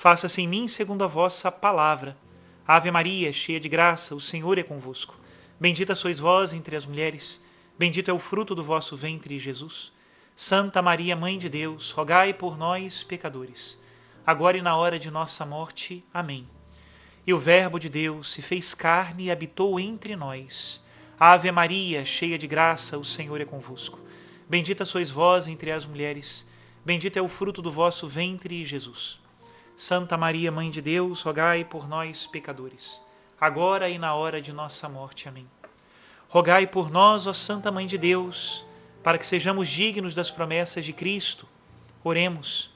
Faça-se em mim segundo a vossa palavra. Ave Maria, cheia de graça, o Senhor é convosco. Bendita sois vós entre as mulheres, bendito é o fruto do vosso ventre, Jesus. Santa Maria, Mãe de Deus, rogai por nós, pecadores, agora e na hora de nossa morte. Amém. E o Verbo de Deus se fez carne e habitou entre nós. Ave Maria, cheia de graça, o Senhor é convosco. Bendita sois vós entre as mulheres, bendito é o fruto do vosso ventre, Jesus. Santa Maria, Mãe de Deus, rogai por nós, pecadores, agora e na hora de nossa morte. Amém. Rogai por nós, ó Santa Mãe de Deus, para que sejamos dignos das promessas de Cristo. Oremos.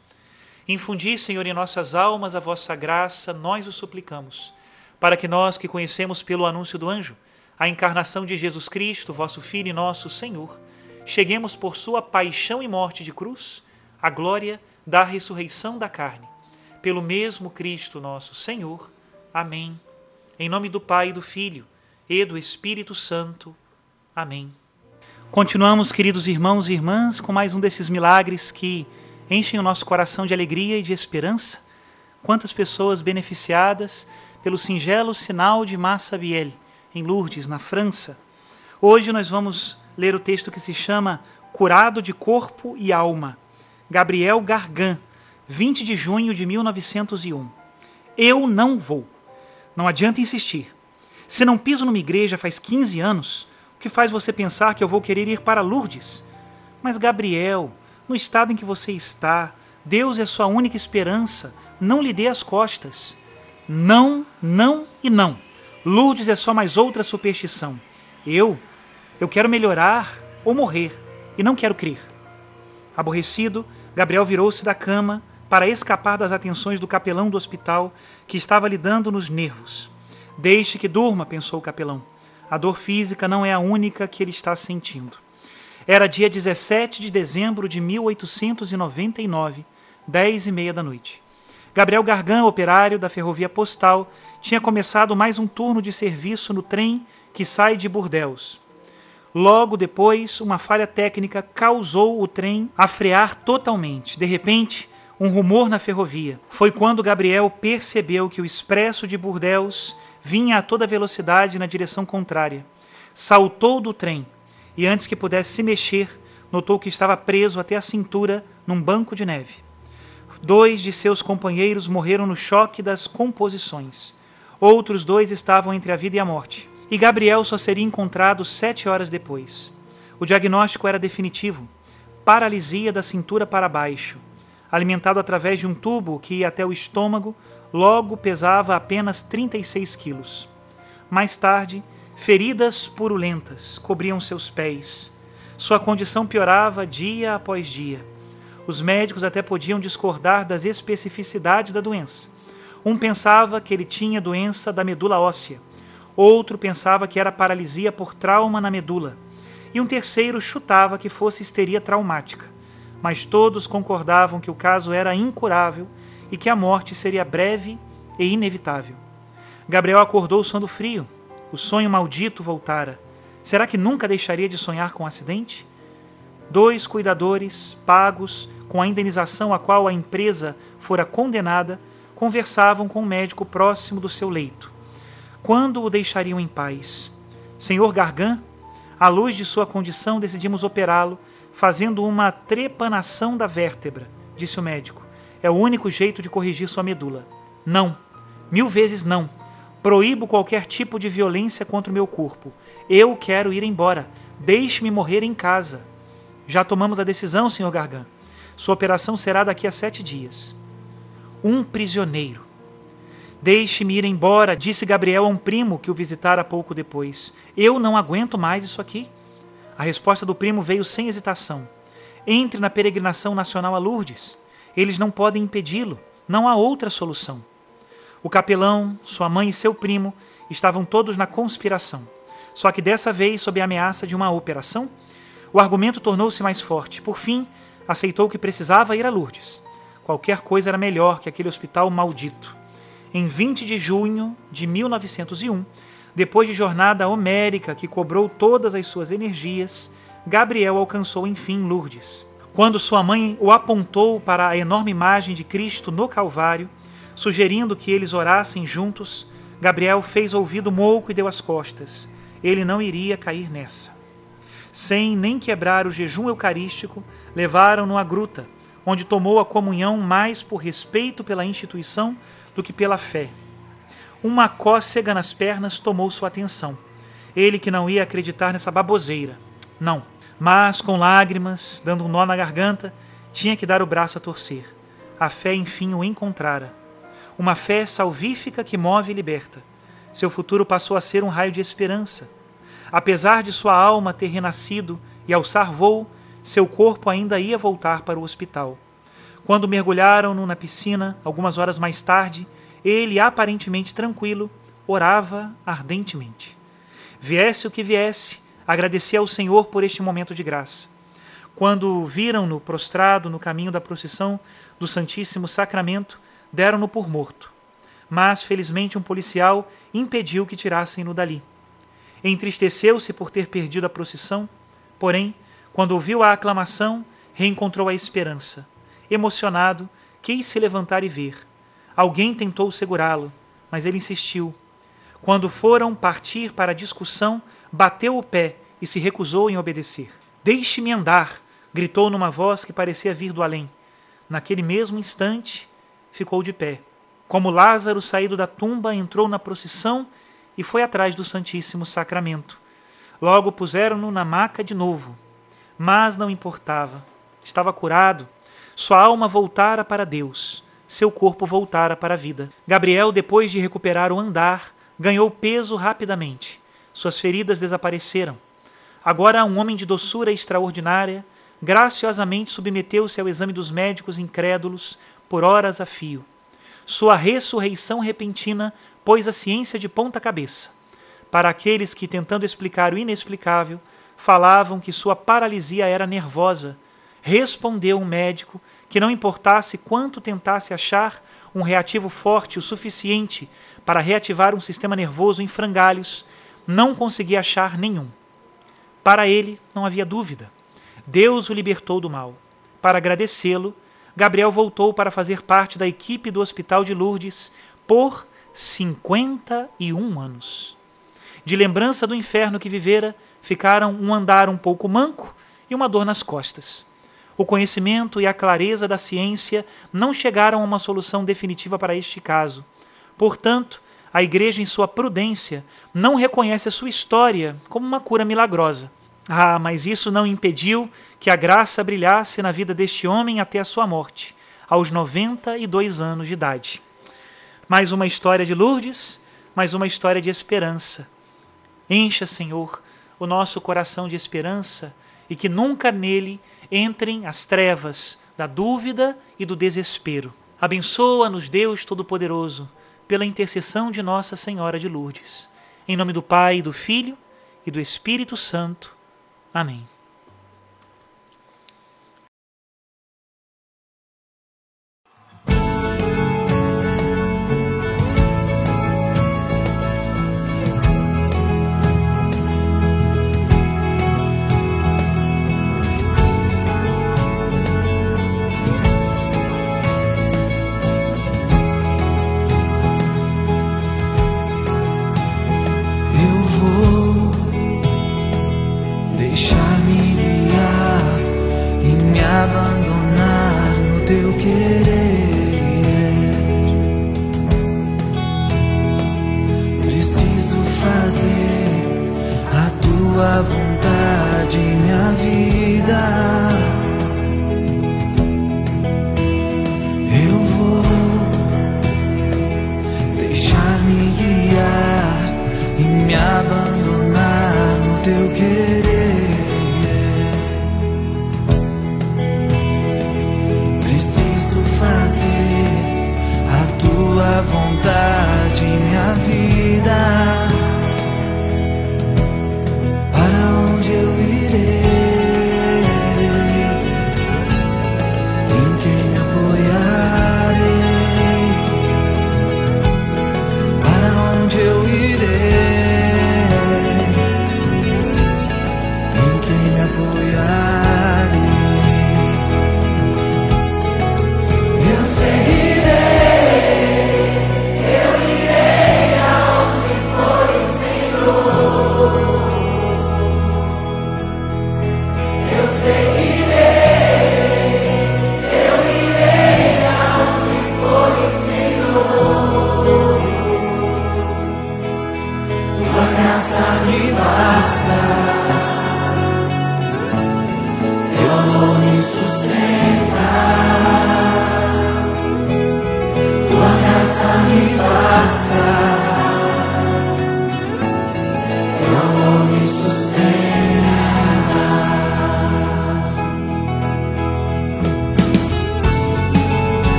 Infundi, Senhor, em nossas almas a vossa graça, nós o suplicamos, para que nós que conhecemos pelo anúncio do anjo a encarnação de Jesus Cristo, vosso Filho e nosso Senhor, cheguemos por sua paixão e morte de cruz à glória da ressurreição da carne pelo mesmo Cristo nosso Senhor. Amém. Em nome do Pai, do Filho e do Espírito Santo. Amém. Continuamos, queridos irmãos e irmãs, com mais um desses milagres que enchem o nosso coração de alegria e de esperança. Quantas pessoas beneficiadas pelo singelo sinal de Massa Biel, em Lourdes, na França. Hoje nós vamos ler o texto que se chama Curado de Corpo e Alma, Gabriel Gargan, 20 de junho de 1901. Eu não vou. Não adianta insistir. Se não piso numa igreja faz 15 anos, o que faz você pensar que eu vou querer ir para Lourdes? Mas, Gabriel, no estado em que você está, Deus é sua única esperança. Não lhe dê as costas. Não, não e não. Lourdes é só mais outra superstição. Eu, eu quero melhorar ou morrer e não quero crer. Aborrecido, Gabriel virou-se da cama, para escapar das atenções do capelão do hospital que estava lhe dando nos nervos. Deixe que durma, pensou o capelão. A dor física não é a única que ele está sentindo. Era dia 17 de dezembro de 1899, dez e meia da noite. Gabriel Gargan, operário da ferrovia postal, tinha começado mais um turno de serviço no trem que sai de Burdeos. Logo depois, uma falha técnica causou o trem a frear totalmente. De repente, um rumor na ferrovia. Foi quando Gabriel percebeu que o expresso de Burdeos vinha a toda velocidade na direção contrária. Saltou do trem e, antes que pudesse se mexer, notou que estava preso até a cintura num banco de neve. Dois de seus companheiros morreram no choque das composições. Outros dois estavam entre a vida e a morte. E Gabriel só seria encontrado sete horas depois. O diagnóstico era definitivo: paralisia da cintura para baixo alimentado através de um tubo que ia até o estômago, logo pesava apenas 36 quilos. Mais tarde, feridas purulentas cobriam seus pés. Sua condição piorava dia após dia. Os médicos até podiam discordar das especificidades da doença. Um pensava que ele tinha doença da medula óssea, outro pensava que era paralisia por trauma na medula, e um terceiro chutava que fosse histeria traumática mas todos concordavam que o caso era incurável e que a morte seria breve e inevitável. Gabriel acordou sondo frio. O sonho maldito voltara. Será que nunca deixaria de sonhar com o um acidente? Dois cuidadores, pagos com a indenização a qual a empresa fora condenada, conversavam com um médico próximo do seu leito. Quando o deixariam em paz? Senhor Gargan, à luz de sua condição, decidimos operá-lo fazendo uma trepanação da vértebra, disse o médico. É o único jeito de corrigir sua medula. Não, mil vezes não. Proíbo qualquer tipo de violência contra o meu corpo. Eu quero ir embora. Deixe-me morrer em casa. Já tomamos a decisão, Sr. Gargan. Sua operação será daqui a sete dias. Um prisioneiro. Deixe-me ir embora, disse Gabriel a um primo que o visitara pouco depois. Eu não aguento mais isso aqui. A resposta do primo veio sem hesitação. Entre na peregrinação nacional a Lourdes. Eles não podem impedi-lo. Não há outra solução. O capelão, sua mãe e seu primo estavam todos na conspiração. Só que dessa vez, sob a ameaça de uma operação, o argumento tornou-se mais forte. Por fim, aceitou que precisava ir a Lourdes. Qualquer coisa era melhor que aquele hospital maldito. Em 20 de junho de 1901, depois de jornada homérica que cobrou todas as suas energias, Gabriel alcançou enfim Lourdes. Quando sua mãe o apontou para a enorme imagem de Cristo no Calvário, sugerindo que eles orassem juntos, Gabriel fez ouvido mouco e deu as costas. Ele não iria cair nessa. Sem nem quebrar o jejum eucarístico, levaram-no à gruta, onde tomou a comunhão mais por respeito pela instituição do que pela fé. Uma cócega nas pernas tomou sua atenção. Ele que não ia acreditar nessa baboseira. Não. Mas, com lágrimas, dando um nó na garganta, tinha que dar o braço a torcer. A fé, enfim, o encontrara. Uma fé salvífica que move e liberta. Seu futuro passou a ser um raio de esperança. Apesar de sua alma ter renascido e alçar voo, seu corpo ainda ia voltar para o hospital. Quando mergulharam-no na piscina, algumas horas mais tarde, ele, aparentemente tranquilo, orava ardentemente. Viesse o que viesse, agradecia ao Senhor por este momento de graça. Quando viram-no prostrado no caminho da procissão do Santíssimo Sacramento, deram-no por morto. Mas, felizmente, um policial impediu que tirassem-no dali. Entristeceu-se por ter perdido a procissão, porém, quando ouviu a aclamação, reencontrou a esperança. Emocionado, quis se levantar e ver. Alguém tentou segurá-lo, mas ele insistiu. Quando foram partir para a discussão, bateu o pé e se recusou em obedecer. Deixe-me andar! gritou numa voz que parecia vir do além. Naquele mesmo instante, ficou de pé. Como Lázaro saído da tumba, entrou na procissão e foi atrás do Santíssimo Sacramento. Logo puseram-no na maca de novo. Mas não importava. Estava curado. Sua alma voltara para Deus. Seu corpo voltara para a vida. Gabriel, depois de recuperar o andar, ganhou peso rapidamente. Suas feridas desapareceram. Agora, um homem de doçura extraordinária, graciosamente submeteu-se ao exame dos médicos incrédulos por horas a fio. Sua ressurreição repentina pôs a ciência de ponta cabeça. Para aqueles que, tentando explicar o inexplicável, falavam que sua paralisia era nervosa, respondeu um médico que não importasse quanto tentasse achar um reativo forte o suficiente para reativar um sistema nervoso em frangalhos, não conseguia achar nenhum. Para ele, não havia dúvida. Deus o libertou do mal. Para agradecê-lo, Gabriel voltou para fazer parte da equipe do Hospital de Lourdes por 51 anos. De lembrança do inferno que vivera, ficaram um andar um pouco manco e uma dor nas costas. O conhecimento e a clareza da ciência não chegaram a uma solução definitiva para este caso. Portanto, a Igreja, em sua prudência, não reconhece a sua história como uma cura milagrosa. Ah, mas isso não impediu que a graça brilhasse na vida deste homem até a sua morte, aos 92 anos de idade. Mais uma história de Lourdes, mais uma história de esperança. Encha, Senhor, o nosso coração de esperança e que nunca nele entrem as trevas da dúvida e do desespero. Abençoa-nos, Deus Todo-Poderoso, pela intercessão de Nossa Senhora de Lourdes. Em nome do Pai, do Filho e do Espírito Santo. Amém. tua vontade, minha vida.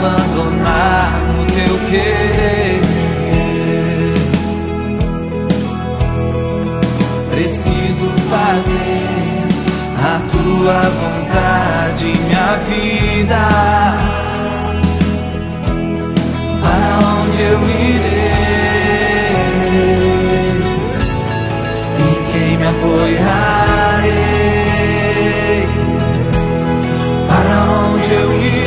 abandonar no teu querer. Preciso fazer a tua vontade, minha vida. Para onde eu irei? Em quem me apoiarei? Para onde eu irei?